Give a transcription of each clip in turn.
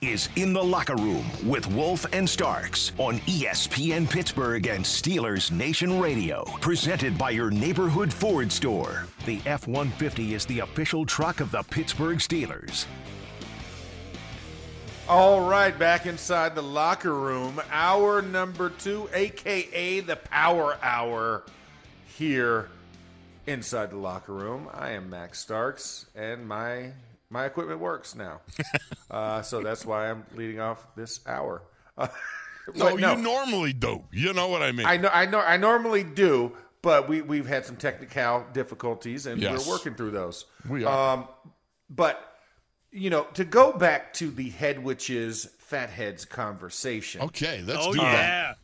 Is In the Locker Room with Wolf and Starks on ESPN Pittsburgh and Steelers Nation Radio. Presented by your neighborhood Ford store. The F 150 is the official truck of the Pittsburgh Steelers. All right, back inside the locker room. Hour number two, aka the Power Hour, here inside the locker room. I am Max Starks, and my my equipment works now, uh, so that's why I'm leading off this hour. Uh, No, but you normally do. You know what I mean? I know, I know, I normally do, but we we've had some technical difficulties, and Yes. we're working through those. We are. Um, but you know, to go back to the headwiches, fat heads conversation. okay, let's Oh do that.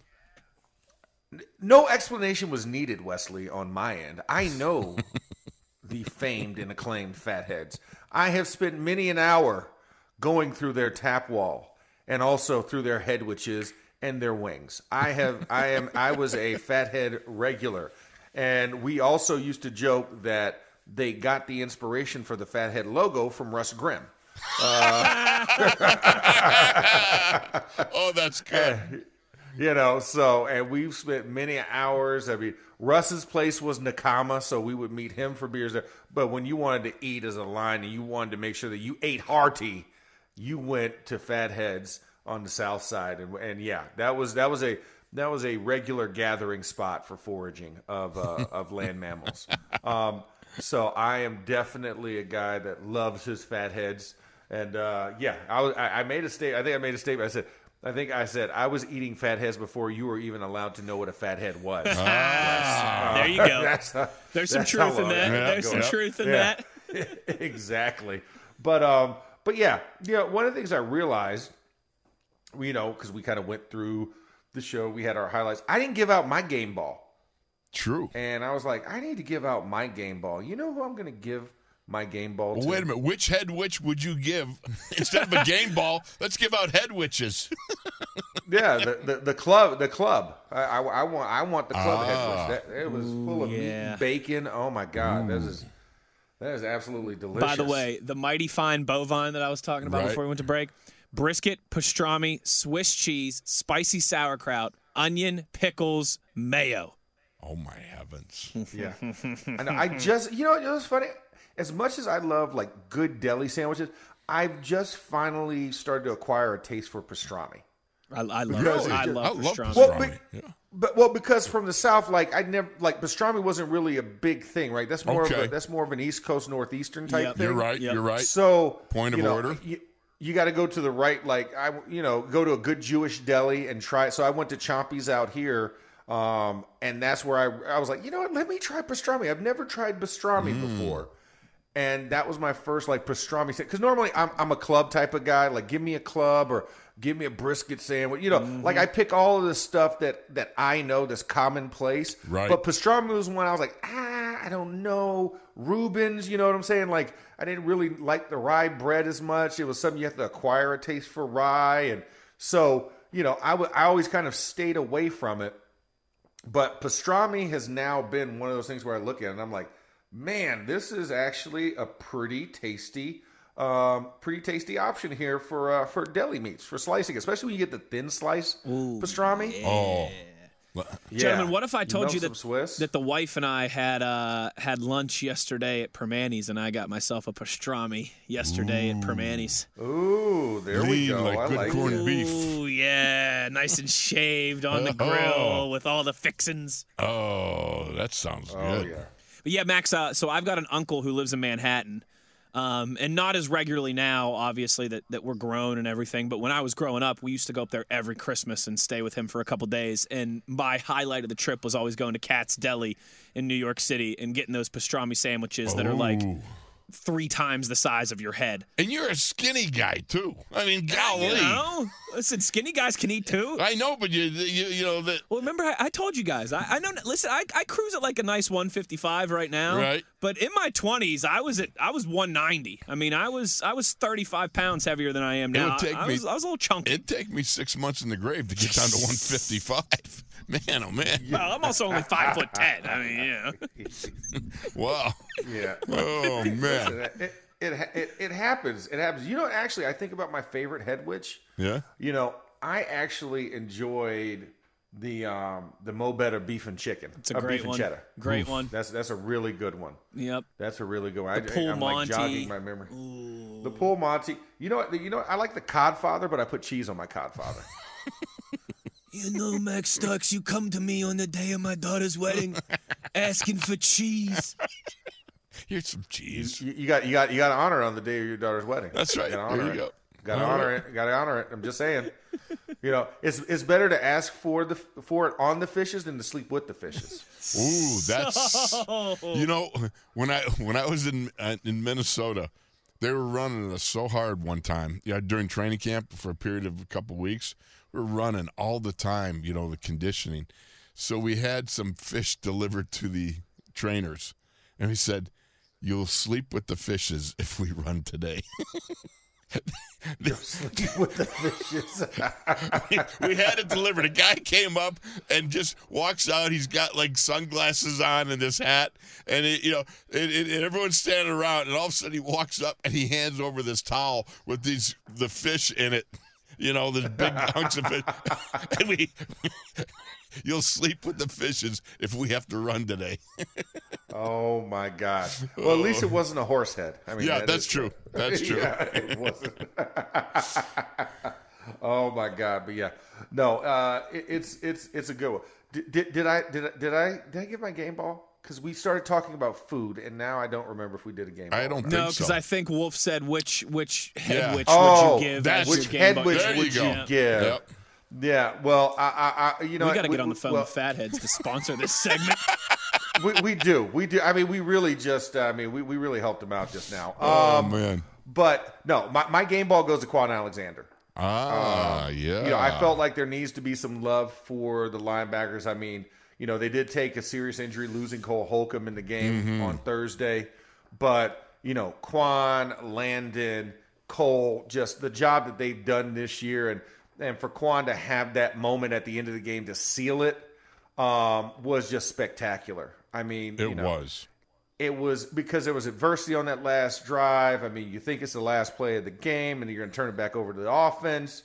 No explanation was needed, Wesley, on my end. I know the famed and acclaimed fatheads. I have spent many an hour going through their tap wall and also through their headwiches and their wings. I have I am I was a fathead regular. And we also used to joke that they got the inspiration for the fathead logo from Russ Grimm. Uh, oh, that's good. You know, so and we've spent many hours. I mean, Russ's place was Nakama, so we would meet him for beers there. But when you wanted to eat as a line and you wanted to make sure that you ate hearty, you went to Fatheads on the south side, and and yeah, that was that was a that was a regular gathering spot for foraging of uh, of land mammals. Um, so I am definitely a guy that loves his fatheads, and uh, yeah, I, was, I I made a statement. I think I made a statement. I said. I think I said I was eating fatheads before you were even allowed to know what a fathead was. There you go. That's how- There's some truth in that. I've There's some going. truth in Yeah. that. exactly. But um, but yeah, you know, one of the things I realized, you know, because we kind of went through the show, we had our highlights. I didn't give out my game ball, True. and I was like, I need to give out my game ball. You know who I'm going to give my game ball Well, to? wait a minute. Which headwich would you give instead of a game ball? Let's give out headwiches. Yeah, the, the, the club, the club. I, I, I want I want the club Ah. headwich. That, it was full of meat and bacon. Oh my god, that is that is absolutely delicious. By the way, the mighty fine bovine that I was talking about Right. before we went to break, brisket, pastrami, Swiss cheese, spicy sauerkraut, onion, pickles, mayo. Oh my heavens! Yeah. I know. I just, you know, it was funny. As much as I love like good deli sandwiches, I've just finally started to acquire a taste for pastrami. I, I love Because I it's love I love pastrami. Well, pastrami. but- Yeah. But well, because from the south, like I never like pastrami wasn't really a big thing, right? That's more of a, that's more of an East Coast northeastern type Yep. thing. You're right. Yep. You're right. So Point of you know, order. You, you got to go to the right, like I, you know, go to a good Jewish deli and try. it. So I went to Chompie's out here, um, and that's where I, I was like, you know what? Let me try pastrami. I've never tried pastrami Mm. before, and that was my first like pastrami. sandwich. Because normally I'm I'm a club type of guy. Like, give me a club or give me a brisket sandwich. You know, Mm-hmm. like I pick all of the stuff that that I know that's commonplace. Right. But pastrami was one I was like, ah, I don't know. Rubens, you know what I'm saying? Like, I didn't really like the rye bread as much. It was something you have to acquire a taste for rye, and so you know, I would I always kind of stayed away from it. But pastrami has now been one of those things where I look at it and I'm like, man, this is actually a pretty tasty, um, pretty tasty option here for uh, for deli meats for slicing, especially when you get the thin slice pastrami. Oh, Yeah. Gentlemen, what if I told know you that Swiss? that the wife and I had uh, had lunch yesterday at Primanti's, and I got myself a pastrami yesterday at Primanti's. Ooh, there we Lean go. like I good like corned it. beef. Ooh, yeah, nice and shaved on the Oh. grill with all the fixins. oh, that sounds Oh good. yeah. But yeah, Max. Uh, so I've got an uncle who lives in Manhattan, Um, and not as regularly now, obviously, that, that we're grown and everything. But when I was growing up, we used to go up there every Christmas and stay with him for a couple days. And my highlight of the trip was always going to Katz's Deli in New York City and getting those pastrami sandwiches that are like Ooh. Three times the size of your head. And you're a skinny guy too. I mean, golly. You know, listen, skinny guys can eat too. I know, but you, you, you know that. Well, remember I, I told you guys. I, I know. Listen, I, I cruise at like a nice 155 right now. Right. But in my 20s, I was at I was 190. I mean, I was I was 35 pounds heavier than I am now. It would take I, me- was, I was a little chunky. It'd take me six months in the grave to get down to 155. Man, oh man. well, I'm also only five foot ten. I mean, yeah. Wow. Yeah. Oh man. it, it, it, it happens. It happens. You know, actually, I think about my favorite headwich. Yeah. You know, I actually enjoyed the um, the Mo Better beef and chicken. It's a uh, great beef one. and cheddar. Great one. That's that's a really good one. Yep. That's a really good one. The I, Pull I'm like Monty. jogging my memory. The Pull Monty. You know what? You know what? I like the Codfather, but I put cheese on my Codfather. You know, Max Starks, you come to me on the day of my daughter's wedding, asking for cheese. Here's some cheese. you, you got you got you got to honor it on the day of your daughter's wedding. That's right. You gotta honor There you it. go. Got to honor it. Got to honor it. I'm just saying. You know, it's it's better to ask for the for it on the fishes than to sleep with the fishes. Ooh, that's you know when I when I was in uh, in Minnesota, they were running us so hard one time. Yeah, during training camp for a period of a couple weeks, we were running all the time. You know the conditioning, so we had some fish delivered to the trainers, and we said, "You'll sleep with the fishes if we run today." with the fishes. we had it delivered. A guy came up and just walks out. He's got like sunglasses on and this hat, and it, you know, and, and and everyone's standing around. And all of a sudden, he walks up and he hands over this towel with these the fish in it. You know, the big hunks of fish, and we. You'll sleep with the fishes if we have to run today. oh my god. Well, at least it wasn't a horse head. I mean, yeah, that that's is- true. That's true. yeah, it wasn't. oh my god! But yeah, no, uh, it, it's it's it's a good one. Did, did, did I did I, did I did I give my game ball? Because we started talking about food, and now I don't remember if we did a game. I don't think so. No, because so. I think Wolf said which which head Yeah. which Oh, would you give that's- Which game head ball- which There you would you, go. give? Yep. Yeah. Well, I, I, I you know, we got to get on the phone well, with Fatheads to sponsor this segment. we, we do, we do. I mean, we really just, I mean, we, we really helped him out just now. Oh Um, man. But no, my, my game ball goes to Kwon Alexander. Ah, yeah. You know, I felt like there needs to be some love for the linebackers. I mean, you know, they did take a serious injury losing Cole Holcomb in the game Mm-hmm. on Thursday, but you know, Kwon, Landon, Cole, just the job that they've done this year, and and for Kwon to have that moment at the end of the game to seal it um, was just spectacular. I mean, it you know, was. it was because there was adversity on that last drive. I mean, you think it's the last play of the game, and you're going to turn it back over to the offense,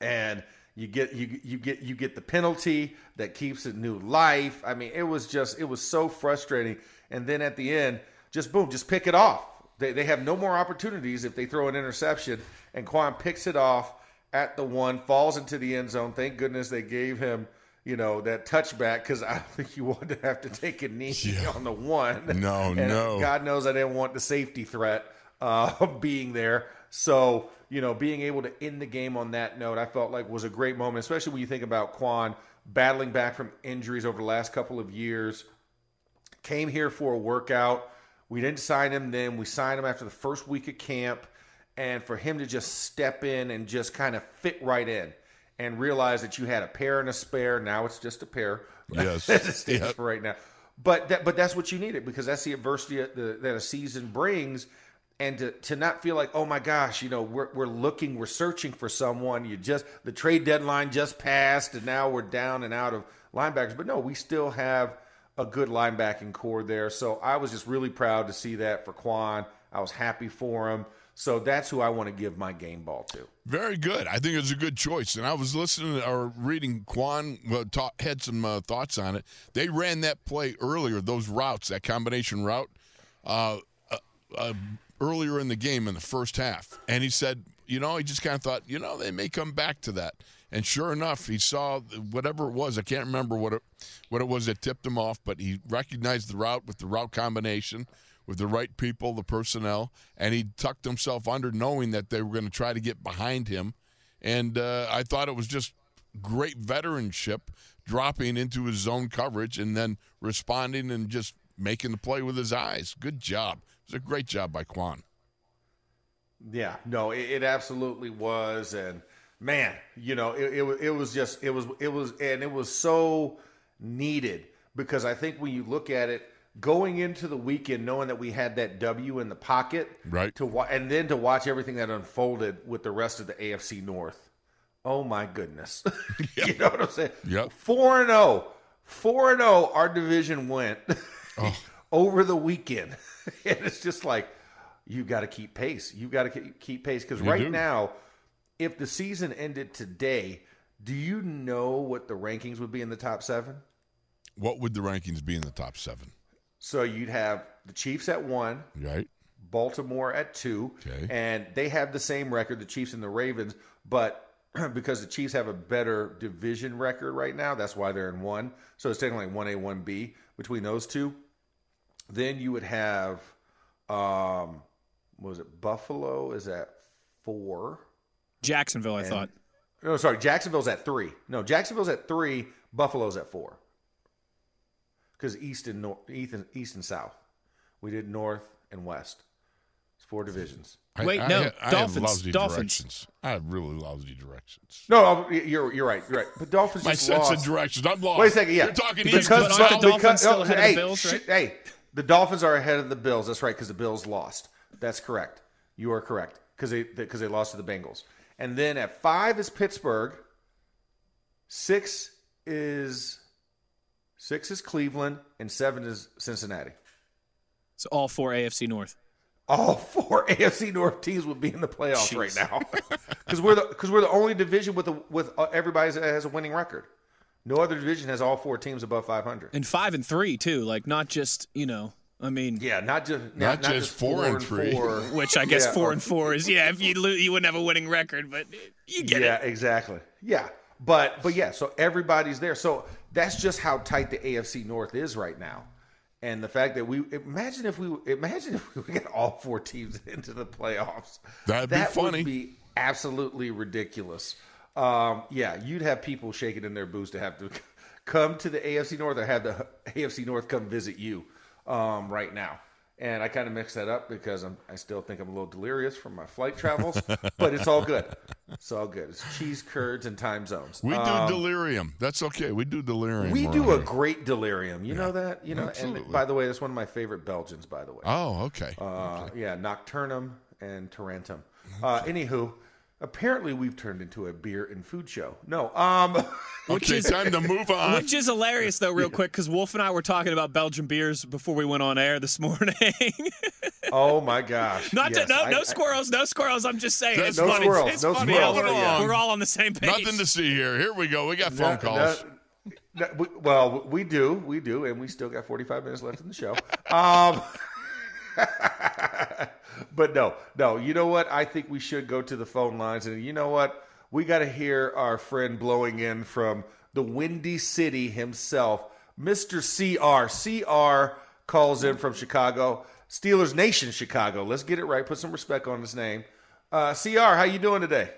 and you get you you get you get the penalty that keeps it new life. I mean, it was just it was so frustrating. And then at the end, just boom, just pick it off. They they have no more opportunities if they throw an interception, and Kwon picks it off at the one, falls into the end zone. Thank goodness they gave him. You know that touchback because I don't think you wanted to have to take a knee Yeah. on the one. No, And no. God knows I didn't want the safety threat uh, being there. So, you know, being able to end the game on that note, I felt like was a great moment, especially when you think about Kwon battling back from injuries over the last couple of years. Came here for a workout. We didn't sign him then. We signed him after the first week of camp. And for him to just step in and just kind of fit right in and realize that you had a pair and a spare. Now it's just a pair. Yes. As it stands Yep. for right now. But that, but that's what you needed because that's the adversity that, the, that a season brings, and to, to not feel like oh my gosh, you know we're we're looking, we're searching for someone. You just the trade deadline just passed, and now we're down and out of linebackers. But no, we still have a good linebacking core there. So I was just really proud to see that for Kwon. I was happy for him. So that's who I want to give my game ball to. Very good. I think it's a good choice. And I was listening or reading Kwon had some uh, thoughts on it. They ran that play earlier, those routes, that combination route, uh, uh, uh, earlier in the game in the first half. And he said, you know, he just kind of thought, you know, they may come back to that. And sure enough, he saw whatever it was. I can't remember what it what it was that tipped him off, but he recognized the route with the route combination with the right people, the personnel, and he tucked himself under, knowing that they were going to try to get behind him. And uh, I thought it was just great veteranship, dropping into his zone coverage and then responding and just making the play with his eyes. Good job. It was a great job by Kwon. Yeah, no, it, it absolutely was, and man, you know, it, it it was just it was it was and it was so needed because I think when you look at it going into the weekend, knowing that we had that W in the pocket, Right. to wa- and then to watch everything that unfolded with the rest of the AFC North. Oh my goodness, you know what I'm saying? Yep. Four and zero, four and zero. Our division went oh. over the weekend, and it's just like you got to keep pace. You got to keep pace because right do. now, if the season ended today, do you know what the rankings would be in the top seven? What would the rankings be in the top seven? So you'd have the Chiefs at one, Right? Baltimore at two, Okay. and they have the same record, the Chiefs and the Ravens, but because the Chiefs have a better division record right now, that's why they're in one. So it's technically one A, one B between those two. Then you would have, um, what was it Buffalo is at four. Jacksonville, I And- thought. No, sorry, Jacksonville's at three. No, Jacksonville's at three. Buffalo's at four. Because east and north, east and, east and south, we did north and west. It's four divisions. I- Wait, I, no, ha- I Dolphins, Have lousy Dolphins. directions. I have really lousy directions. No, you're you're right. You're right. But Dolphins My just sense lost. of directions. I'm lost. Wait a second. Yeah, You're talking Because- east but and aren't the south. Dolphins still ahead of the hey, Bills, sh- hey, the Dolphins are ahead of the Bills. That's right, because the Bills lost. That's correct. You are correct because they because they lost to the Bengals. And then at five is Pittsburgh. Six is six is Cleveland, and seven is Cincinnati. So all four AFC North. all four AFC North teams would be in the playoffs Jeez. right now because we're the because we're the only division with a, with uh, everybody that has a winning record. No other division has all four teams above 500. And five and three too. Like not just you know. I mean, Yeah, not just Not not, just four and three. four. which I guess Yeah, four or- and four is yeah. If you lose, you wouldn't have a winning record, but you get yeah, it. Yeah, exactly. Yeah, but but yeah, so everybody's there. So that's just how tight the AFC North is right now. And the fact that we imagine if we imagine if we get all four teams into the playoffs, That'd be funny. that funny. Would be absolutely ridiculous. Um, yeah, you'd have people shaking in their boots to have to come to the AFC North or have the AFC North come visit you um, right now. And I kind of mixed that up because I'm, I still think I'm a little delirious from my flight travels, but it's all good. It's all good. It's cheese curds and time zones. We do Um, delirium. That's okay. We do delirium. we do a here. great delirium. You know that? You know, Absolutely. and by the way, that's one of my favorite Belgians, by the way. Oh, okay. Uh, yeah, Nocturnum and Tarentum. Uh, anywho, apparently we've turned into a beer and food show. No, um, Which okay, is time to move on. which is hilarious though, real quick, because Wolf and I were talking about Belgian beers before we went on air this morning. oh my gosh. Not Yes, to, no I- no I- squirrels, no squirrels. I'm just saying, it's No funny. squirrels, It's no funny. squirrels, We're, but yeah. we're all on the same page. Nothing to see here. Here we go. We got phone No- calls. no- no, we- well, we do, we do, and we still got 45 minutes left in the show. Um, but no, no. You know what? I think we should go to the phone lines, and you know what? We got to hear our friend blowing in from the Windy City himself, Mr. CR. CR calls in from Chicago, Steelers Nation, Chicago. Let's get it right. Put some respect on his name. Uh, CR, how you doing today?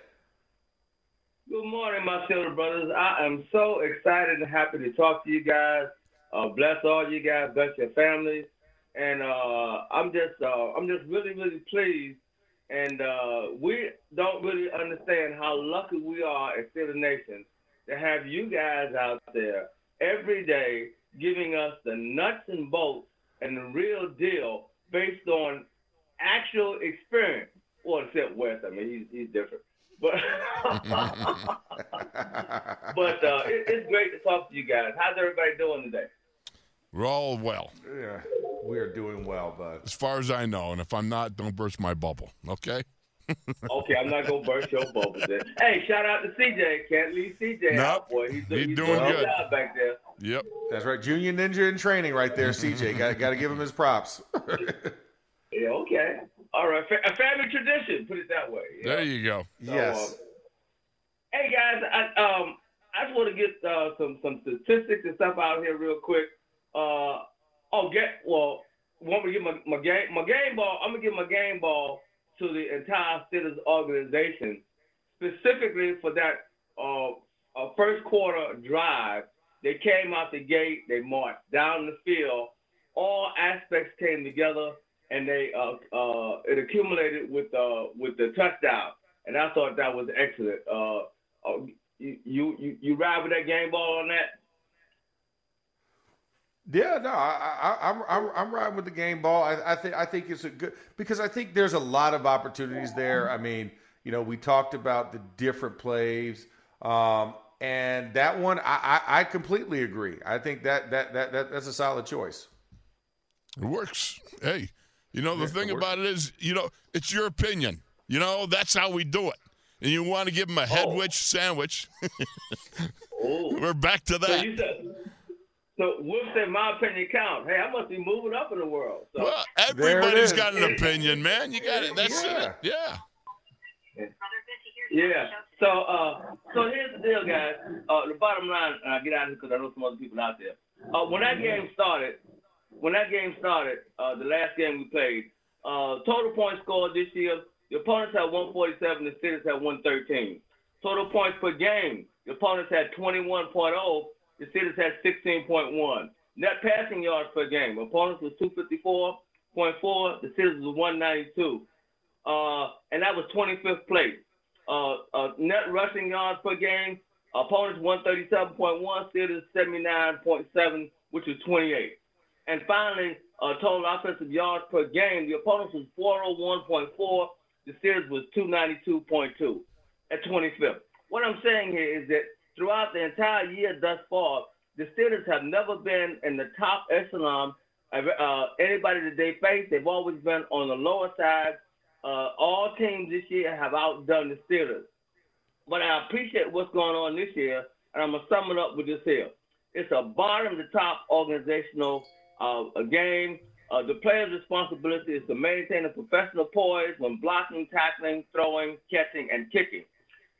Good morning, my Silver brothers. I am so excited and happy to talk to you guys. Uh, bless all you guys, bless your families, and uh, I'm just uh, I'm just really really pleased. And uh, we don't really understand how lucky we are as Steelers Nation to have you guys out there every day giving us the nuts and bolts and the real deal based on actual experience. Well, except West, I mean he's he's different, but. but uh, it, it's great to talk to you guys. How's everybody doing today? We're all well, Yeah, we're doing well, bud. as far as I know. And if I'm not, don't burst my bubble. Okay. Okay, I'm not gonna burst your bubble. Then. Hey, shout out to CJ. Can't leave CJ Nope. out, boy. He's, He's he's doing doing good. job back there. Yep. That's right, Junior Ninja in training right there, CJ. got got to give him his props. Yeah, okay. All right, a family tradition. Put it that way. you There know? you go. yes. Hey guys, I um I just want to get uh, some some statistics and stuff out here real quick. Uh oh, get well. want me to give my, my game my game ball. I'm gonna give my game ball to the entire Steelers organization, specifically for that uh, uh, first quarter drive. They came out the gate. They marched down the field. All aspects came together, and they uh, uh, it accumulated with uh, with the touchdown. And I thought that was excellent. Uh, uh, you, you you ride with that game ball on that? Yeah, no, I, I, I'm I'm I'm riding with the game ball. I, I think I think it's a good because I think there's a lot of opportunities there. I mean, you know, we talked about the different plays, um, and that one I, I, I completely agree. I think that, that that that that's a solid choice. It works. Hey, you know the yeah, thing it about it is, you know, it's your opinion. You know, that's how we do it. And you want to give them a headwich oh. sandwich. oh. We're back to that. So so Wolf said my opinion counts. Hey, I must be moving up in the world. So. Well, everybody's got an opinion, man. You got it. That's yeah. it. Yeah. Yeah. So, uh, so here's the deal, guys. Uh, the bottom line, and I get out of here because I know some other people out there. Uh, when that game started, when that game started, uh, the last game we played, uh, total points scored this year, the opponents had 147, the Steelers had 113. Total points per game, the opponents had 21.0, the Steelers had 16.1. Net passing yards per game. Opponents was 254.4. The Steelers was 192. Uh, and that was 25th place. Uh, uh, net rushing yards per game. Opponents 137.1. Steelers 79.7, which is 28. And finally, uh, total offensive yards per game. The opponents was 401.4. The Steelers was 292.2 at 25th. What I'm saying here is that throughout the entire year thus far, the Steelers have never been in the top echelon of uh, anybody that they face. They've always been on the lower side. Uh, all teams this year have outdone the Steelers. But I appreciate what's going on this year, and I'm going to sum it up with this here. It's a bottom to top organizational uh, game. Uh, the player's responsibility is to maintain a professional poise when blocking, tackling, throwing, catching, and kicking.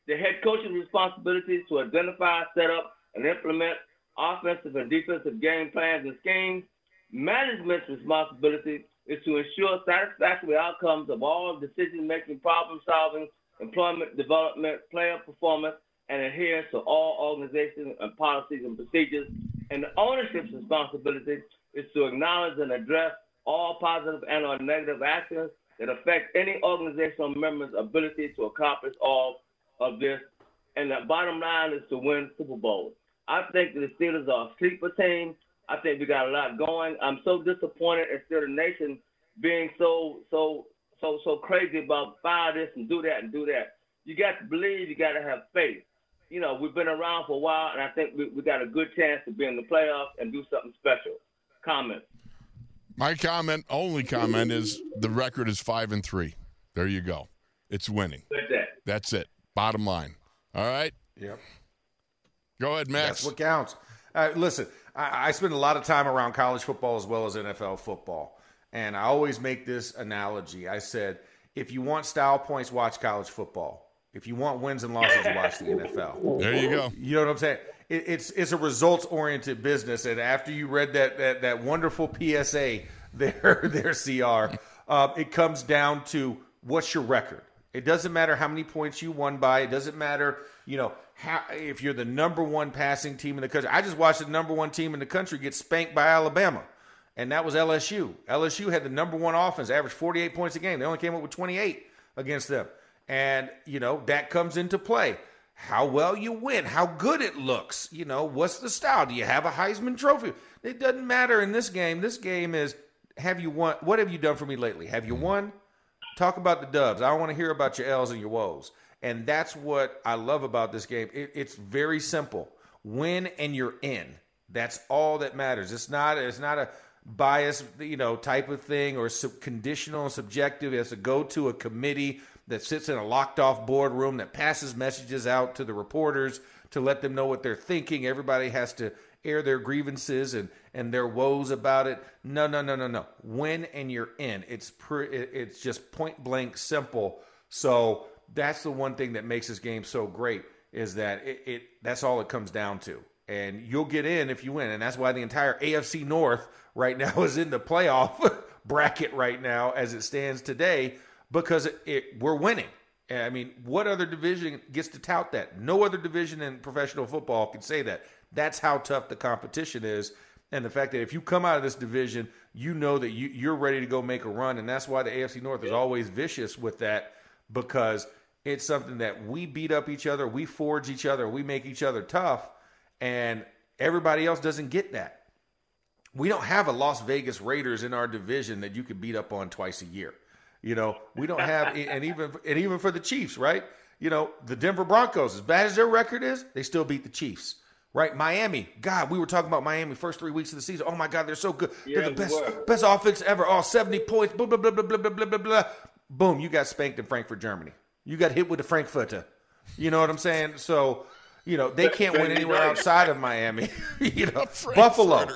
The head coach's responsibility is to identify, set up, and implement offensive and defensive game plans and schemes. Management's responsibility is to ensure satisfactory outcomes of all decision-making, problem-solving, employment development, player performance, and adherence to all organizational and policies and procedures. And the ownership's responsibility is to acknowledge and address all positive and or negative actions that affect any organizational member's ability to accomplish all of this. And the bottom line is to win Super Bowl. I think the Steelers are a sleeper team. I think we got a lot going. I'm so disappointed in Steelers Nation being so so so so crazy about fire this and do that and do that. You got to believe. You got to have faith. You know, we've been around for a while, and I think we, we got a good chance to be in the playoffs and do something special. Comment. My comment, only comment, is the record is five and three. There you go. It's winning. That's it. That's it. Bottom line. All right. Yep. Go ahead, Max. That's what counts. Uh, listen, I, I spend a lot of time around college football as well as NFL football, and I always make this analogy. I said, if you want style points, watch college football. If you want wins and losses, watch the NFL. There you go. You know what I'm saying? It, it's it's a results oriented business, and after you read that that, that wonderful PSA there there CR, uh, it comes down to what's your record. It doesn't matter how many points you won by. It doesn't matter, you know, how, if you're the number one passing team in the country. I just watched the number one team in the country get spanked by Alabama, and that was LSU. LSU had the number one offense, averaged 48 points a game. They only came up with 28 against them. And, you know, that comes into play. How well you win, how good it looks. You know, what's the style? Do you have a Heisman Trophy? It doesn't matter in this game. This game is have you won? What have you done for me lately? Have you mm-hmm. won? Talk about the dubs. I don't want to hear about your L's and your woes. And that's what I love about this game. It, it's very simple. Win and you're in. That's all that matters. It's not. It's not a bias, you know, type of thing or sub- conditional and subjective. It has to go to a committee that sits in a locked off boardroom that passes messages out to the reporters to let them know what they're thinking. Everybody has to air their grievances and and their woes about it. No, no, no, no, no. Win and you're in. It's pre, it's just point blank simple. So that's the one thing that makes this game so great is that it, it that's all it comes down to. and you'll get in if you win. And that's why the entire AFC North right now is in the playoff bracket right now as it stands today because it, it, we're winning. I mean, what other division gets to tout that? No other division in professional football can say that. That's how tough the competition is. And the fact that if you come out of this division, you know that you, you're ready to go make a run. And that's why the AFC North is always vicious with that because it's something that we beat up each other, we forge each other, we make each other tough, and everybody else doesn't get that. We don't have a Las Vegas Raiders in our division that you could beat up on twice a year. You know, we don't have, and even and even for the Chiefs, right? You know, the Denver Broncos, as bad as their record is, they still beat the Chiefs, Right, Miami. God, we were talking about Miami first three weeks of the season. Oh my God, they're so good. Yeah, they're the best, best offense ever. All oh, 70 points. Blah blah blah blah blah blah blah blah. Boom, you got spanked in Frankfurt, Germany. You got hit with the Frankfurter. You know what I'm saying? So, you know they can't win anywhere outside of Miami. you know, Buffalo.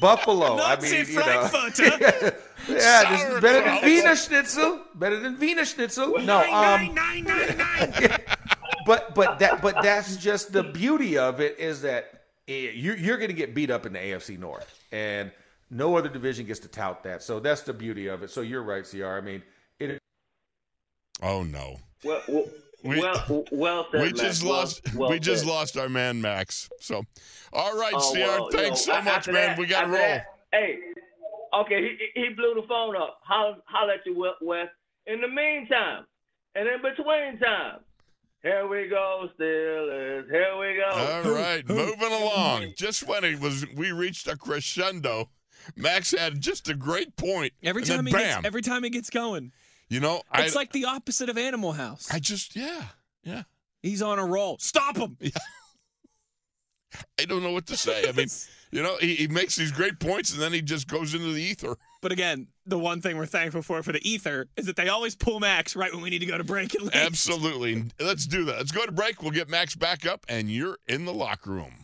Buffalo. I mean, you know. yeah, this is better than Wiener Schnitzel. Better than Wiener Schnitzel. No, um, but but that but that's just the beauty of it is that eh, you, you're going to get beat up in the AFC North, and no other division gets to tout that. So that's the beauty of it. So you're right, Cr. I mean, it Oh no. Well, well, We- well, well said, We Max. just Well- lost. well we just said. lost our man Max. So, all right, Oh, CR. well, you thanks know, so much, man. that- we got to after roll. that, hey, okay, he, he blew the phone up. Holler, holler at you, Wes. In the meantime, and in between time, here we go, Steelers. Here we go. All right, moving along. Just when it was, we reached a crescendo. Max had just a great point. Every and time then he bam. gets, every time he gets going, you know, I, it's like the opposite of Animal House. I just, yeah, yeah. He's on a roll. Stop him. I don't know what to say. I mean, you know, he, he makes these great points and then he just goes into the ether. But again, the one thing we're thankful for for the ether is that they always pull Max right when we need to go to break. Absolutely. Let's do that. Let's go to break. We'll get Max back up, and you're in the locker room.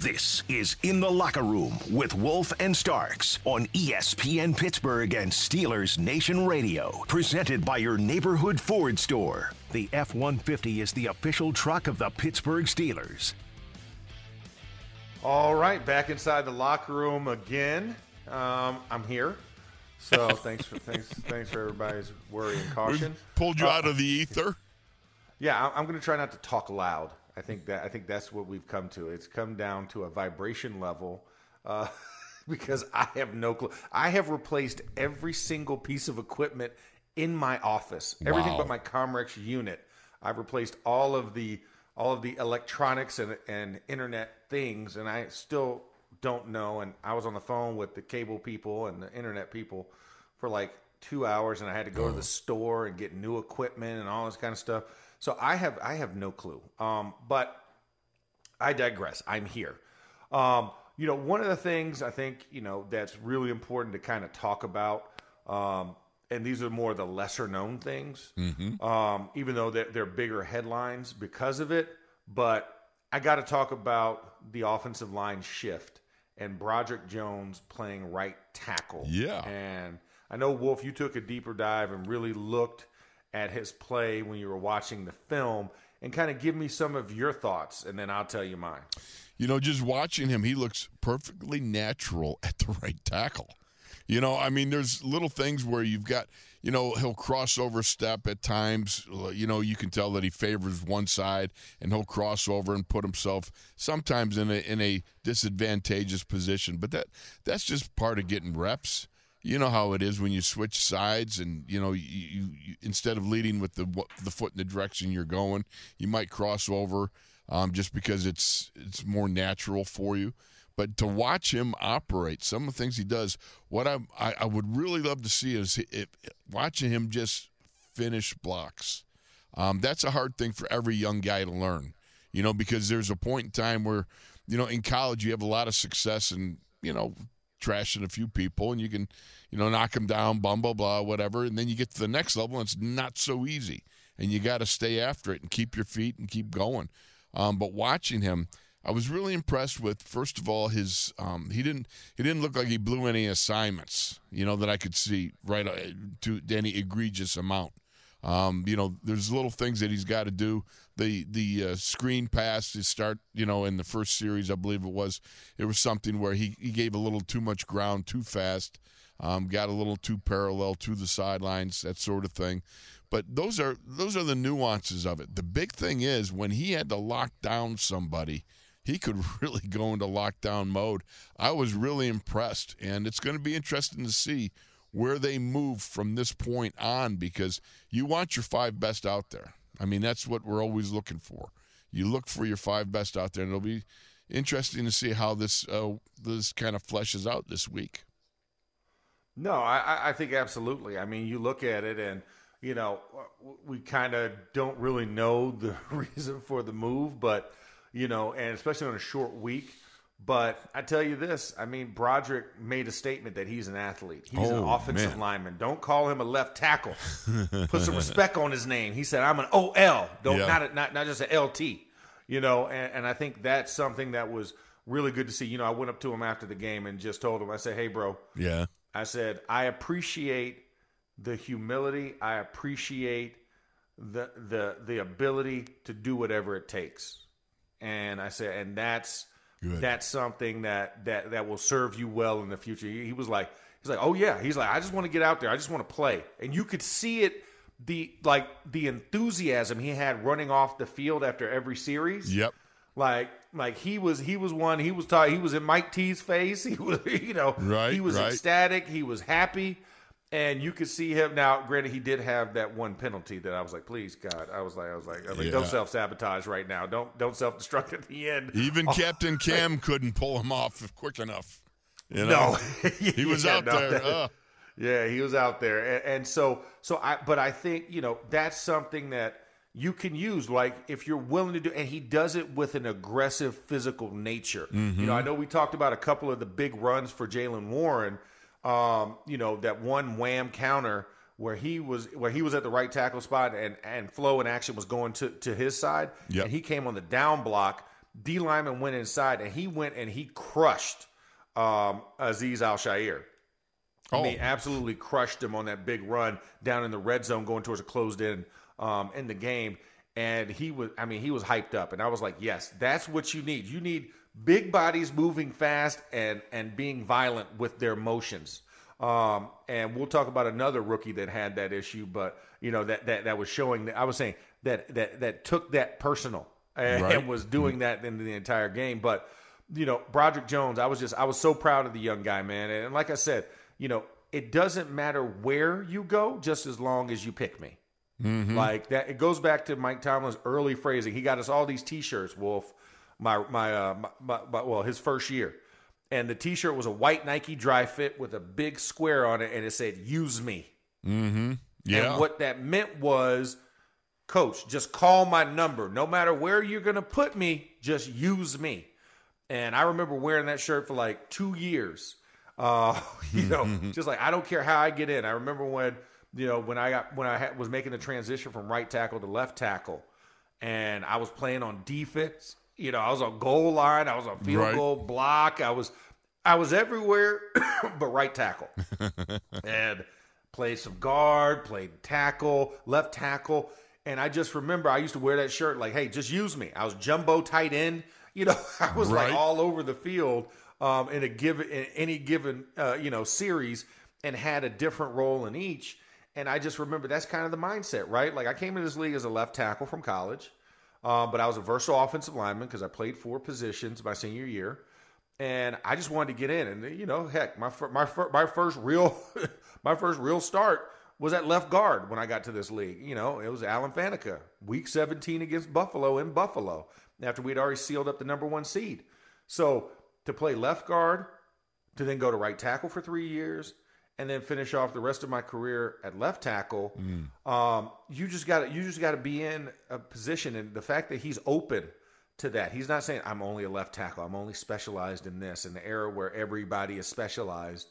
This is In the Locker Room with Wolf and Starks on ESPN Pittsburgh and Steelers Nation Radio. Presented by your neighborhood Ford store. The F 150 is the official truck of the Pittsburgh Steelers. all right. Back inside the locker room again. Um, I'm here. So thanks for thanks thanks for everybody's worry and caution. We've pulled you Uh, out of the ether. Yeah, I'm going to try not to talk loud. I think that I think that's what we've come to. It's come down to a vibration level uh, because I have no clue. I have replaced every single piece of equipment in my office, everything Wow. but my Comrex unit. I've replaced all of the all of the electronics and and internet things, and I still don't know. And I was on the phone with the cable people and the internet people for like two hours, and I had to go to the store and get new equipment and all this kind of stuff. So I have I have no clue. Um, but I digress. I'm here. Um, you know, one of the things I think you know that's really important to kind of talk about, um, and these are more the lesser known things, um, even though they're, they're bigger headlines because of it. But I got to talk about the offensive line shift and Broderick Jones playing right tackle. Yeah. and I know Wolf, you took a deeper dive and really looked at his play when you were watching the film and kind of give me some of your thoughts and then I'll tell you mine. You know, just watching him, he looks perfectly natural at the right tackle. You know, I mean, there's little things where you've got, you know, he'll cross over step at times. You know, you can tell that he favors one side, and he'll cross over and put himself sometimes in a in a disadvantageous position. But that that's just part of getting reps. You know how it is when you switch sides, and you know, you, you, you instead of leading with the the foot in the direction you're going, you might cross over um, just because it's it's more natural for you. But to watch him operate, some of the things he does, what I I, I would really love to see is if, watching him just finish blocks. Um, that's a hard thing for every young guy to learn, you know, because there's a point in time where, you know, in college you have a lot of success and you know trashing a few people and you can, you know, knock them down, blah blah blah, whatever, and then you get to the next level and it's not so easy, and you got to stay after it and keep your feet and keep going. Um, but watching him, I was really impressed with first of all his um, he didn't he didn't look like he blew any assignments you know that I could see right uh, to any egregious amount. Um, you know, there's little things that he's got to do. The the uh, screen pass to start, you know, in the first series, I believe it was, it was something where he, he gave a little too much ground too fast, um, got a little too parallel to the sidelines, that sort of thing. But those are those are the nuances of it. The big thing is when he had to lock down somebody, he could really go into lockdown mode. I was really impressed, and it's going to be interesting to see where they move from this point on because you want your five best out there. I mean, that's what we're always looking for. You look for your five best out there, and it'll be interesting to see how this uh, this kind of fleshes out this week. No, I, I think absolutely. I mean, you look at it, and you know, we kind of don't really know the reason for the move, but you know, and especially on a short week. But I tell you this, I mean, Broderick made a statement that he's an athlete. He's Oh, an offensive man. lineman. Don't call him a left tackle. Put some respect on his name. He said, "I'm an OL, don't Yeah. not a, not not just an LT." You know, and, and I think that's something that was really good to see. You know, I went up to him after the game and just told him, I said, "Hey, bro, Yeah. I said, I appreciate the humility. I appreciate the the the ability to do whatever it takes. And I said, and that's Good. that's something that that that will serve you well in the future. He, he was like, he's like, oh yeah. He's like, I just want to get out there. I just want to play. And you could see it. The like the enthusiasm he had running off the field after every series. Yep. Like like he was he was one he was ta- he was in Mike T's face. He was you know Right, he was right. ecstatic. He was happy, and you could see him. Now, granted, he did have that one penalty that I was like, please God, I was like, I was like, I was like Yeah. don't self sabotage right now. Don't don't self destruct at the end. Even Captain Cam couldn't pull him off quick enough. You know? no, He was Yeah, out no, there. that- uh, Yeah, he was out there, and, and so so I. But I think you know that's something that you can use, like if you're willing to do, and he does it with an aggressive physical nature. You know, I know we talked about a couple of the big runs for Jaylen Warren. Um, you know that one wham counter where he was where he was at the right tackle spot, and and flow and action was going to to his side, Yep. and he came on the down block. D lineman went inside, and he went and he crushed um, Azeez Al-Shaair. I Oh. mean, absolutely crushed him on that big run down in the red zone, going towards a closed in um, in the game. And he was, I mean, he was hyped up, and I was like, yes, that's what you need. You need big bodies moving fast and and being violent with their motions. Um, and we'll talk about another rookie that had that issue, but you know that that that was showing. That, I was saying that that that took that personal and, Right. and was doing that in the entire game. But you know, Broderick Jones, I was just I was so proud of the young guy, man. And like I said, you know, it doesn't matter where you go, just as long as you pick me. Like that, it goes back to Mike Tomlin's early phrasing. He got us all these T-shirts, Wolf. My my, uh, my, my, my well, his first year, and the T-shirt was a white Nike dry fit with a big square on it, and it said "Use me." mm-hmm. Yeah. And what that meant was, Coach, just call my number. No matter where you're going to put me, just use me. And I remember wearing that shirt for like two years. Uh, you know, just like I don't care how I get in. I remember when you know when I got when I had, was making the transition from right tackle to left tackle, and I was playing on defense. You know, I was on goal line. I was on field Right. goal block. I was I was everywhere but right tackle and played some guard, played tackle, left tackle. And I just remember I used to wear that shirt like, hey, just use me. I was jumbo tight end. You know, I was Right. like all over the field um, in a given in any given uh, you know series and had a different role in each. And I just remember that's kind of the mindset, right? Like I came into this league as a left tackle from college, um, but I was a versatile offensive lineman because I played four positions my senior year and I just wanted to get in. And you know, heck, my my my first real my first real start was at left guard when I got to this league. You know, it was Alan Faneca, week 17 against Buffalo in Buffalo after we'd already sealed up the number one seed. So to play left guard, to then go to right tackle for three years, and then finish off the rest of my career at left tackle. Um, you just got to you just got to be in a position, and the fact that he's open to that, he's not saying I'm only a left tackle, I'm only specialized in this. In the era where everybody is specialized,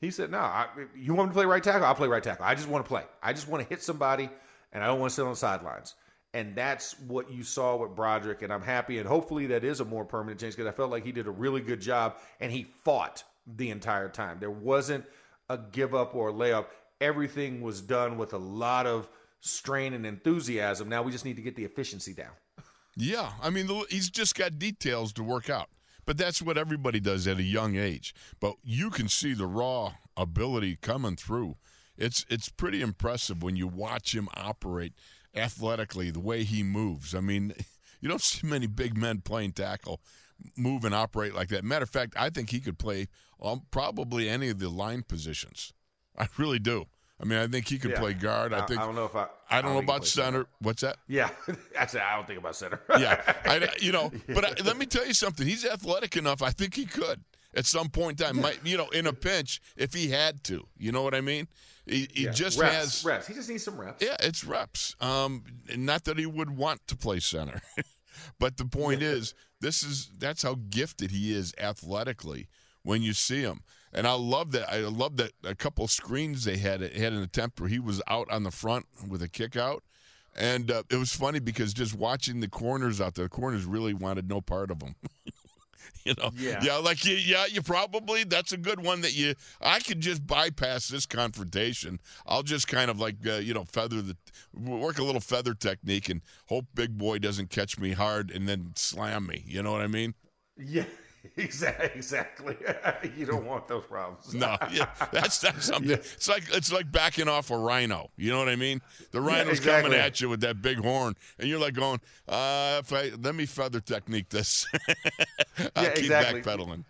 he said, "No, I, you want me to play right tackle? I'll play right tackle. I just want to play. I just want to hit somebody, and I don't want to sit on the sidelines." And that's what you saw with Broderick, and I'm happy. And hopefully, that is a more permanent change because I felt like he did a really good job and he fought the entire time. There wasn't a give up or a layup. Everything was done with a lot of strain and enthusiasm. Now we just need to get the efficiency down. Yeah, I mean, he's just got details to work out. But that's what everybody does at a young age. But you can see the raw ability coming through. It's it's pretty impressive when you watch him operate athletically, the way he moves. I mean, you don't see many big men playing tackle, move and operate like that. Matter of fact, I think he could play um, probably any of the line positions. I really do. I mean, I think he could Yeah. play guard. I I- think I don't know if I- I I don't don't know about center. What's that? Yeah, actually, I don't think about center. yeah, I, you know, but I, let me tell you something. He's athletic enough. I think he could at some point in time. Might you know, in a pinch, if he had to. You know what I mean? He, he Yeah, just reps, has reps. He just needs some reps. Yeah, it's reps. Um, not that he would want to play center, but the point is, this is that's how gifted he is athletically when you see him. And I love that. I love that a couple screens they had it had an attempt where he was out on the front with a kick out. And uh, it was funny because just watching the corners out there, the corners really wanted no part of him. you know, Yeah. like you, yeah, you probably that's a good one that you. I could just bypass this confrontation. I'll just kind of like uh, you know feather the work a little feather technique and hope Big Boy doesn't catch me hard and then slam me. You know what I mean? Yeah, exactly. Exactly. you don't want those problems. No, yeah, that's that's something. It's like it's like backing off a rhino. You know what I mean? The rhino's exactly. coming at you with that big horn, and you're like going, uh, if I let me feather technique this, I'll Yeah, keep exactly. backpedaling.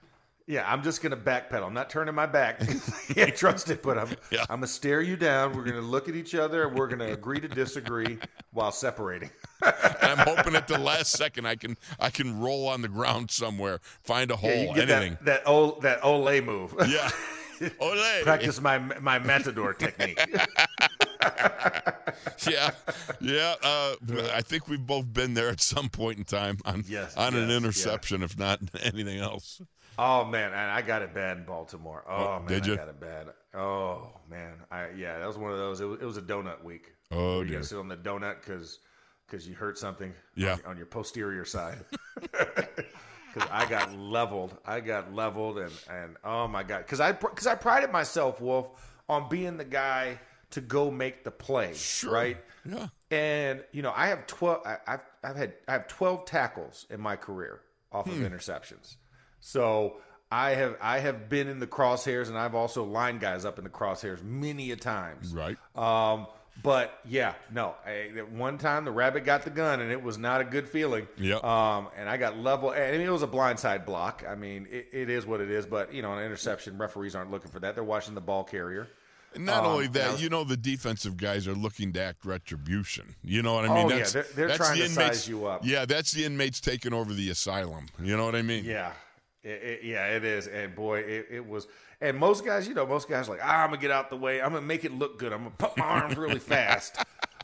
Yeah, I'm just gonna backpedal. I'm not turning my back. yeah, trust it, but I'm Yeah. I'm gonna stare you down. We're gonna look at each other and we're gonna agree to disagree while separating. I'm hoping at the last second I can I can roll on the ground somewhere, find a hole, Yeah, you can get anything. that that old that Olay move. Yeah. Ole. Practice my my matador technique. yeah, yeah. Uh, I think we've both been there at some point in time on Yes, on an yes, interception, if not anything else. Oh man, and I got it bad in Baltimore. Oh, Oh, man, did you? I got it bad. Oh man, I yeah, that was one of those. It was, it was a donut week. Oh, you sit on the donut because because you hurt something. Yeah. on, on your posterior side. Because I got leveled. I got leveled, and and oh my god, because I because I prided myself, Wolf, on being the guy to go make the play. sure. Right. Yeah. And you know, I have twelve. I, I've I've had I have twelve tackles in my career off Hmm. of interceptions. So I have I have been in the crosshairs, and I've also lined guys up in the crosshairs many a times. Right. Um, but yeah, no. I, at one time the rabbit got the gun, and it was not a good feeling. Yeah. Um, and I got level. Mean, it was a blindside block. I mean, it, it is what it is. But you know, an interception, referees aren't looking for that. They're watching the ball carrier. And not Um, only that, was- you know, the defensive guys are looking to act retribution. You know what I mean? Oh, mean? yeah, they're- they're trying the to inmates, size you up. Yeah, that's the inmates taking over the asylum. You know what I mean? Yeah. It, it- yeah, it is. And boy, it, it was. And most guys, you know, most guys are like, ah, I'm going to get out the way. I'm going to make it look good. I'm going to put my arms really fast,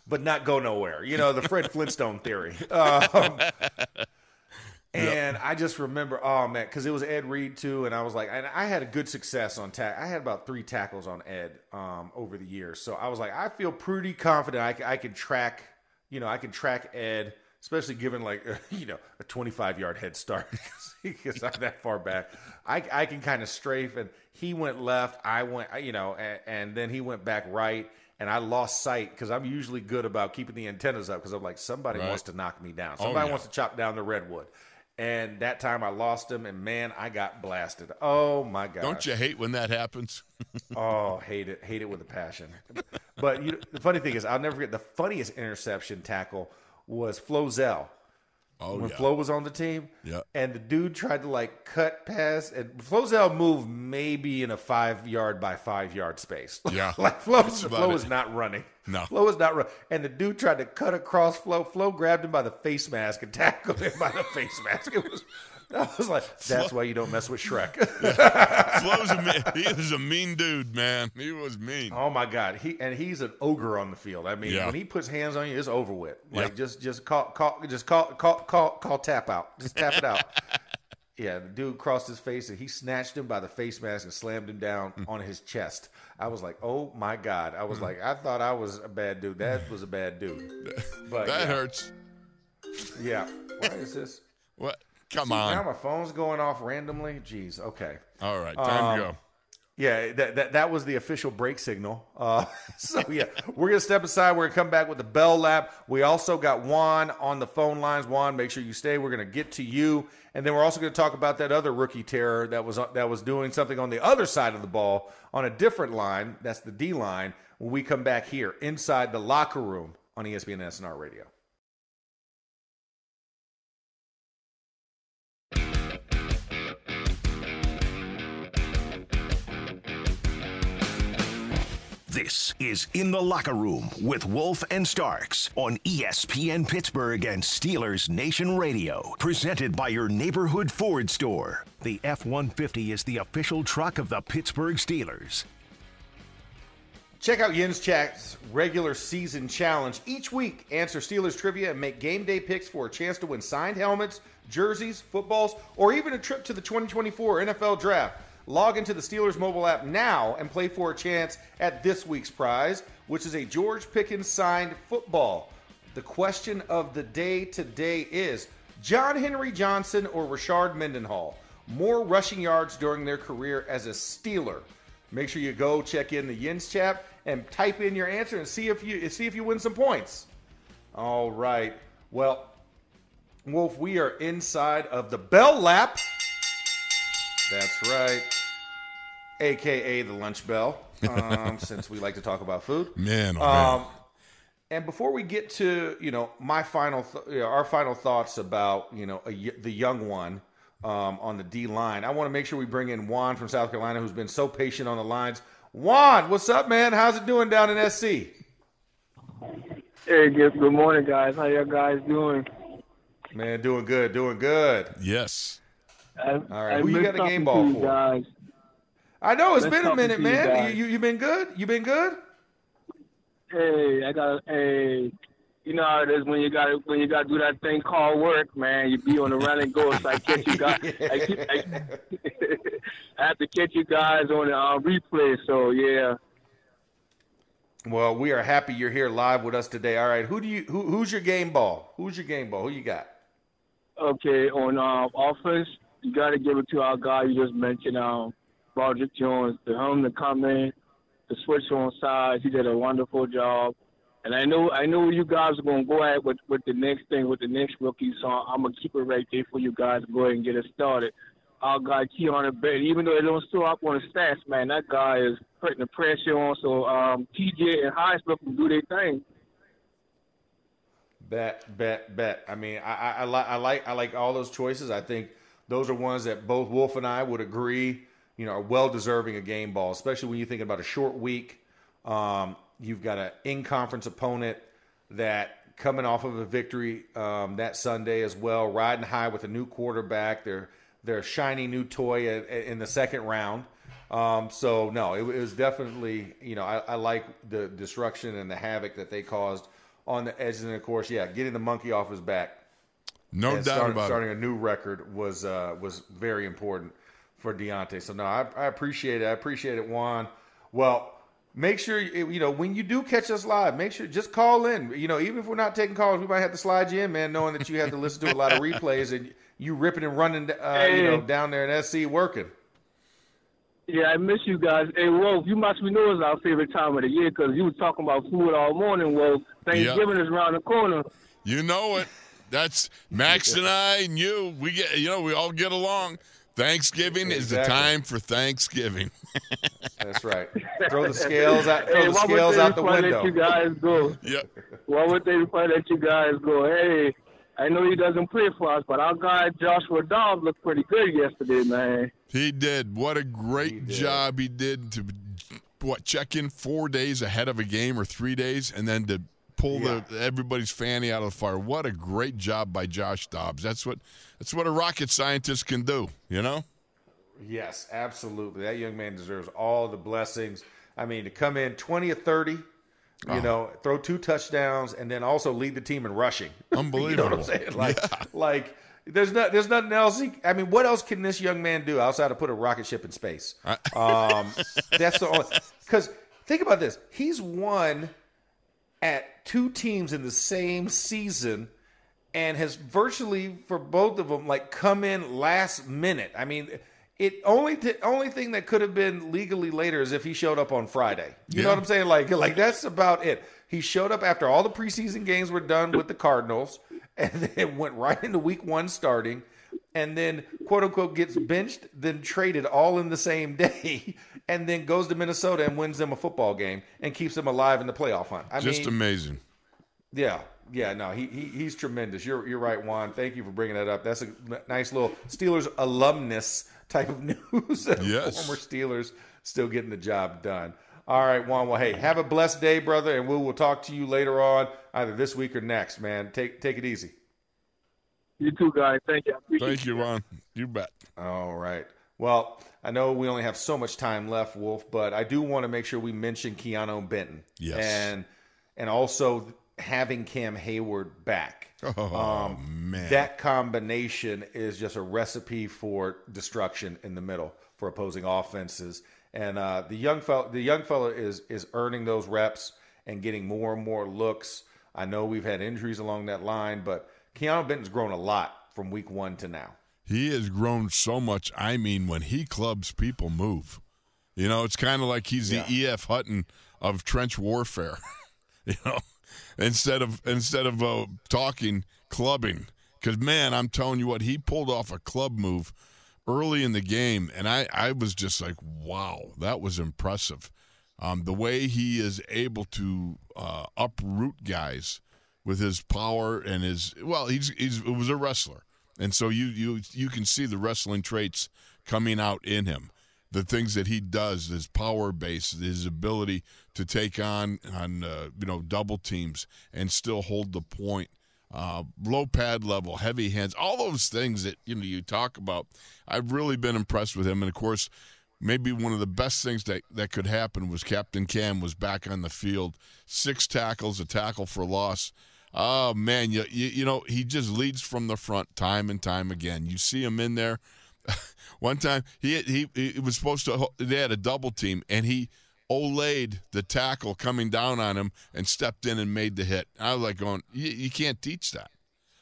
but not go nowhere. You know, the Fred Flintstone theory. Um, and I just remember, oh, man, because it was Ed Reed, too. And I was like, and I had a good success on tack. I had about three tackles on Ed um, over the years. So I was like, I feel pretty confident I can track, you know, I can track Ed especially given like you know a 25 yard head start because I'm that far back. I, I can kind of strafe, and he went left. I went, you know, and, and then he went back right, and I lost sight because I'm usually good about keeping the antennas up because I'm like somebody Right. wants to knock me down. Oh, Somebody yeah. wants to chop down the redwood. And that time I lost him, and man, I got blasted. Oh my god! Don't you hate when that happens? Oh, hate it, hate it with a passion. But you know, the funny thing is, I'll never forget the funniest interception tackle was Flozell Oh, when yeah. Flo was on the team. Yeah. And the dude tried to like cut past, and Flozell moved maybe in a five yard by five yard space. Yeah. like Flo, Flo was not running. No. Flo was not running. And the dude tried to cut across Flo. Flo grabbed him by the face mask and tackled him by the face mask. It was. I was like, that's why you don't mess with Shrek. Flo's a mean, he was a mean dude, man. He was mean. Oh my God, he and he's an ogre on the field. I mean, Yeah. when he puts hands on you, it's over with. Like Yeah. just just call call just call call call call tap out. Just tap it out. yeah, the dude crossed his face and he snatched him by the face mask and slammed him down Mm. on his chest. I was like, oh my God. I was like, I thought I was a bad dude. That was a bad dude. But That yeah. hurts. Yeah. Why is this? What? Come See, Now my phone's going off randomly. Jeez. Okay. All right, time to Um, go. Yeah, that, that that was the official break signal. Uh, so yeah, we're gonna step aside. We're gonna come back with the bell lap. We also got Juan on the phone lines. Juan, make sure you stay. We're gonna get to you, and then we're also gonna talk about that other rookie terror that was that was doing something on the other side of the ball on a different line. That's the D line. When we come back here inside the locker room on ESPN SNR Radio. This is In the Locker Room with Wolf and Starks on ESPN Pittsburgh and Steelers Nation Radio. Presented by your neighborhood Ford store. The F 150 is the official truck of the Pittsburgh Steelers. Check out Yin's Chat's regular season challenge. Each week, answer Steelers trivia and make game day picks for a chance to win signed helmets, jerseys, footballs, or even a trip to the 2024 NFL Draft. Log into the Steelers mobile app now and play for a chance at this week's prize, which is a George Pickens signed football. The question of the day today is John Henry Johnson or Rashard Mendenhall? More rushing yards during their career as a Steeler. Make sure you go check in the Yins chat and type in your answer and see if you see if you win some points. All right. Well, Wolf, we are inside of the Bell Lap. That's right. AKA the lunch bell, um, since we like to talk about food. Man, oh, Um, man. and before we get to you know my final, th- you know, our final thoughts about you know a, y- the young one um, on the D line, I want to make sure we bring in Juan from South Carolina, who's been so patient on the lines. Juan, what's up, man? How's it doing down in SC? Hey, good, good morning, guys. How y'all guys doing? Man, doing good, doing good. Yes. I, All right, I who you got the game ball for? Guys. I know it's been a minute, man. You, you you been good? You been good? Hey, I got hey. You know how it is when you got when you got to do that thing called work, man. You be on the run and go. So I catch you guys. I, keep- I, I have to catch you guys on the uh, replay. So yeah. Well, we are happy you're here live with us today. All right, who do you who, who's your game ball? Who's your game ball? Who you got? Okay, on uh, offense, you got to give it to our guy you just mentioned, um, Broderick Jones. For him to come in, to switch on sides, he did a wonderful job. And I know, I know you guys are gonna go at with with the next thing with the next rookie. So I'm gonna keep it right there for you guys. Go ahead and get it started. Our guy Keanu Benton, even though it don't show up on the stats, man, that guy is putting the pressure on. So um, TJ and Highsmith can do their thing. Bet, bet, bet. I mean, I, I, I, I like I like all those choices. I think those are ones that both Wolf and I would agree, you know, are well deserving a game ball, especially when you think about a short week. Um, you've got an in conference opponent that coming off of a victory um, that Sunday as well, riding high with a new quarterback. Their their shiny new toy in the second round. Um, so no, it, was definitely you know I, I like the destruction and the havoc that they caused on the edges, and of course, yeah, getting the monkey off his back No and doubt start- about starting it. Starting a new record was uh, was very important for Diontae. So no, I, I appreciate it. I appreciate it, Juan. Well, make sure you you know when you do catch us live, make sure just call in. You know, even if we're not taking calls, we might have to slide you in, man, knowing that you have to listen to a lot of replays and you ripping and running, uh, you know, down there in SC working. Yeah, I miss you guys. Hey, Wolf, you must be know it's our favorite time of the year because you were talking about food all morning, Wolf. Thanksgiving is around the corner. You know it. That's Max and I and you. We get you know we all get along. Thanksgiving is the time for Thanksgiving. That's right. Throw the scales out. Throw Hey, the why would scales they out the window. Let you guys go. yep. Why would they before I let you guys go? Hey, I know he doesn't play for us, but our guy Joshua Dobbs looked pretty good yesterday, man. He did. What a great did. job he did to what check in four days ahead of a game or three days, and then to pull the everybody's fanny out of the fire. What a great job by Josh Dobbs. That's what that's what a rocket scientist can do. You know. Yes, absolutely. That young man deserves all the blessings. I mean, to come in 20 or 30, you Oh. know, throw two touchdowns and then also lead the team in rushing. Unbelievable. you know what I'm saying? Like like there's not there's nothing else he, I mean, what else can this young man do outside of put a rocket ship in space? Um that's the only cuz think about this. He's won at two teams in the same season and has virtually for both of them like come in last minute. I mean, it only t- only thing that could have been legally later is if he showed up on Friday. You Yeah. know what I'm saying? Like like that's about it. He showed up after all the preseason games were done with the Cardinals, and then went right into Week One starting, and then quote unquote gets benched, then traded all in the same day, and then goes to Minnesota and wins them a football game and keeps them alive in the playoff hunt. I Just mean, amazing. yeah, yeah, no, he, he he's tremendous. You're you're right, Juan. Thank you for bringing that up. That's a nice little Steelers alumnus type of news. Yes. former Steelers still getting the job done. All right, Juan. Well, hey, have a blessed day, brother, and we will talk to you later on, either this week or next. Man, take take it easy. You too, guys. Thank you. Appreciate Thank you, Ron. You bet. All right. Well, I know we only have so much time left, Wolf, but I do want to make sure we mention Keanu Benton. Yes. And and also having Cam Hayward back. Oh, man. That combination is just a recipe for destruction in the middle for opposing offenses. And uh, the young fellow, the young fellow is is earning those reps and getting more and more looks. I know we've had injuries along that line, but Keanu Benton's grown a lot from week one to now. He has grown so much. I mean, when he clubs, people move. You know, it's kind of like he's the E.F. Hutton of trench warfare. you know, instead of instead of uh, talking clubbing, because man, I'm telling you what, he pulled off a club move early in the game, and I I was just like, wow, that was impressive. Um, the way he is able to uh, uproot guys with his power and his well, he's he's was a wrestler, and so you you you can see the wrestling traits coming out in him. The things that he does, his power base, his ability to take on on uh, you know double teams and still hold the point, uh, low pad level, heavy hands, all those things that you know you talk about. I've really been impressed with him, and of course, maybe one of the best things that, that could happen was Captain Cam was back on the field, six tackles, a tackle for loss. Oh man, you, you you know he just leads from the front time and time again. You see him in there. One time he he he was supposed to they had a double team and he olayed the tackle coming down on him and stepped in and made the hit. I was like going, you, you can't teach that.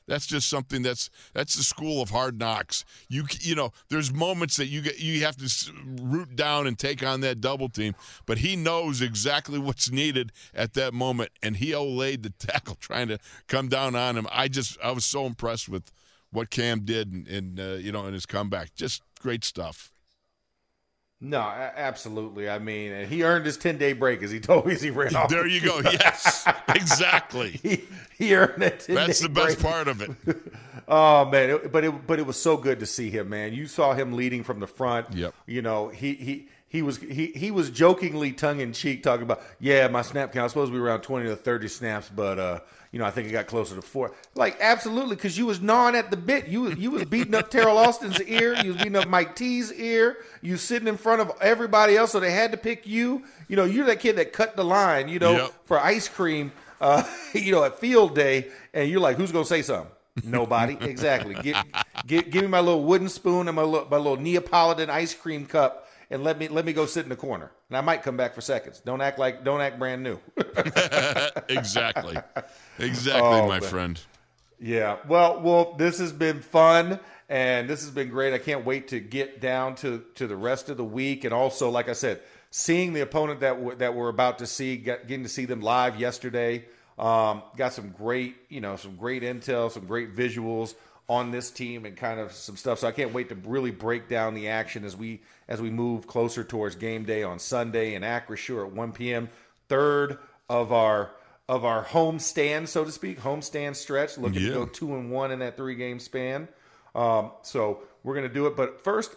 That's just something that's that's the school of hard knocks. You you know, there's moments that you get you have to root down and take on that double team, but he knows exactly what's needed at that moment, and he olayed the tackle trying to come down on him. I just I was so impressed with what Cam did and, and uh, you know in his comeback. Just great stuff. No, absolutely. I mean, he earned his ten day break as he told me as he ran off. There you go. Yes, exactly. he, he earned 10 That's the best break. part of it. Oh man, it, but it but it was so good to see him, man. You saw him leading from the front. Yep. You know, he he he was he he was jokingly tongue in cheek talking about, yeah, my snap count was supposed to be around twenty to thirty snaps, but uh, you know, I think it got closer to four. Like absolutely, because you was gnawing at the bit. You you was beating up Teryl Austin's ear. You was beating up Mike T's ear. You sitting in front of everybody else, so they had to pick you. You know, you're that kid that cut the line. You know, Yep. for ice cream. Uh, you know, at field day, and you're like, who's gonna say something? Nobody. exactly. Give me my little wooden spoon and my little, my little Neapolitan ice cream cup, and let me let me go sit in the corner. And I might come back for seconds. Don't act like don't act brand new. exactly, exactly, Oh, my man. friend. Yeah. Well, well, this has been fun and this has been great. I can't wait to get down to to the rest of the week and also like I said, seeing the opponent that we're, that we're about to see, get, getting to see them live yesterday. Um, got some great, you know, some great intel, some great visuals on this team and kind of some stuff. So I can't wait to really break down the action as we as we move closer towards game day on Sunday in Acrisure at 1 p.m. Third of our of our home stand, so to speak, home stand stretch, looking Yeah. to go two and one in that three game span. Um, so we're gonna do it, but first,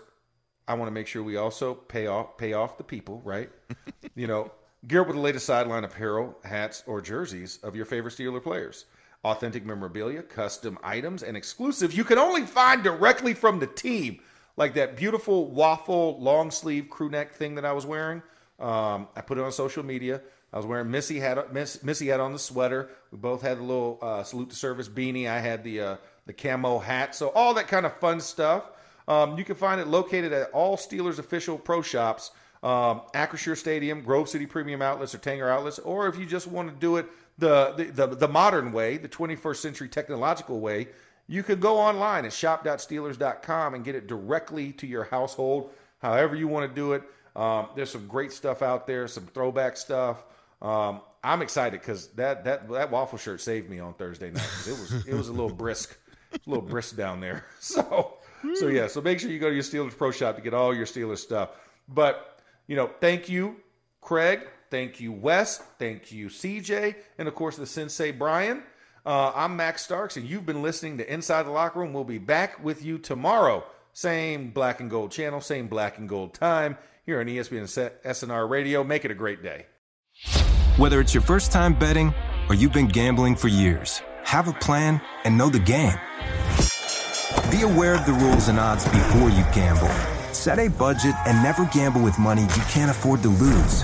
I want to make sure we also pay off pay off the people, right? you know, gear up with the latest sideline apparel, hats, or jerseys of your favorite Steeler players. Authentic memorabilia, custom items, and exclusive you can only find directly from the team. Like that beautiful waffle long sleeve crew neck thing that I was wearing. Um, I put it on social media. I was wearing Missy had Miss, Missy had on the sweater. We both had the little uh, salute to service beanie. I had the uh, the camo hat. So all that kind of fun stuff. Um, you can find it located at all Steelers official pro shops, um, Acrisure Stadium, Grove City Premium Outlets, or Tanger Outlets. Or if you just want to do it the, the, the, modern way, the 21st century technological way, you can go online at shop.steelers.com and get it directly to your household, however you want to do it. Um, there's some great stuff out there, some throwback stuff. Um, I'm excited because that, that that waffle shirt saved me on Thursday night. It was it was a little brisk, a little brisk down there. So so yeah, so make sure you go to your Steelers Pro Shop to get all your Steelers stuff. But you know, thank you, Craig. Thank you, Wes. Thank you, CJ, and of course the Sensei Brian. Uh, I'm Max Starks, and you've been listening to Inside the Locker Room. We'll be back with you tomorrow. Same black and gold channel, same black and gold time here on ESPN SNR Radio. Make it a great day. Whether it's your first time betting or you've been gambling for years, have a plan and know the game. Be aware of the rules and odds before you gamble. Set a budget and never gamble with money you can't afford to lose.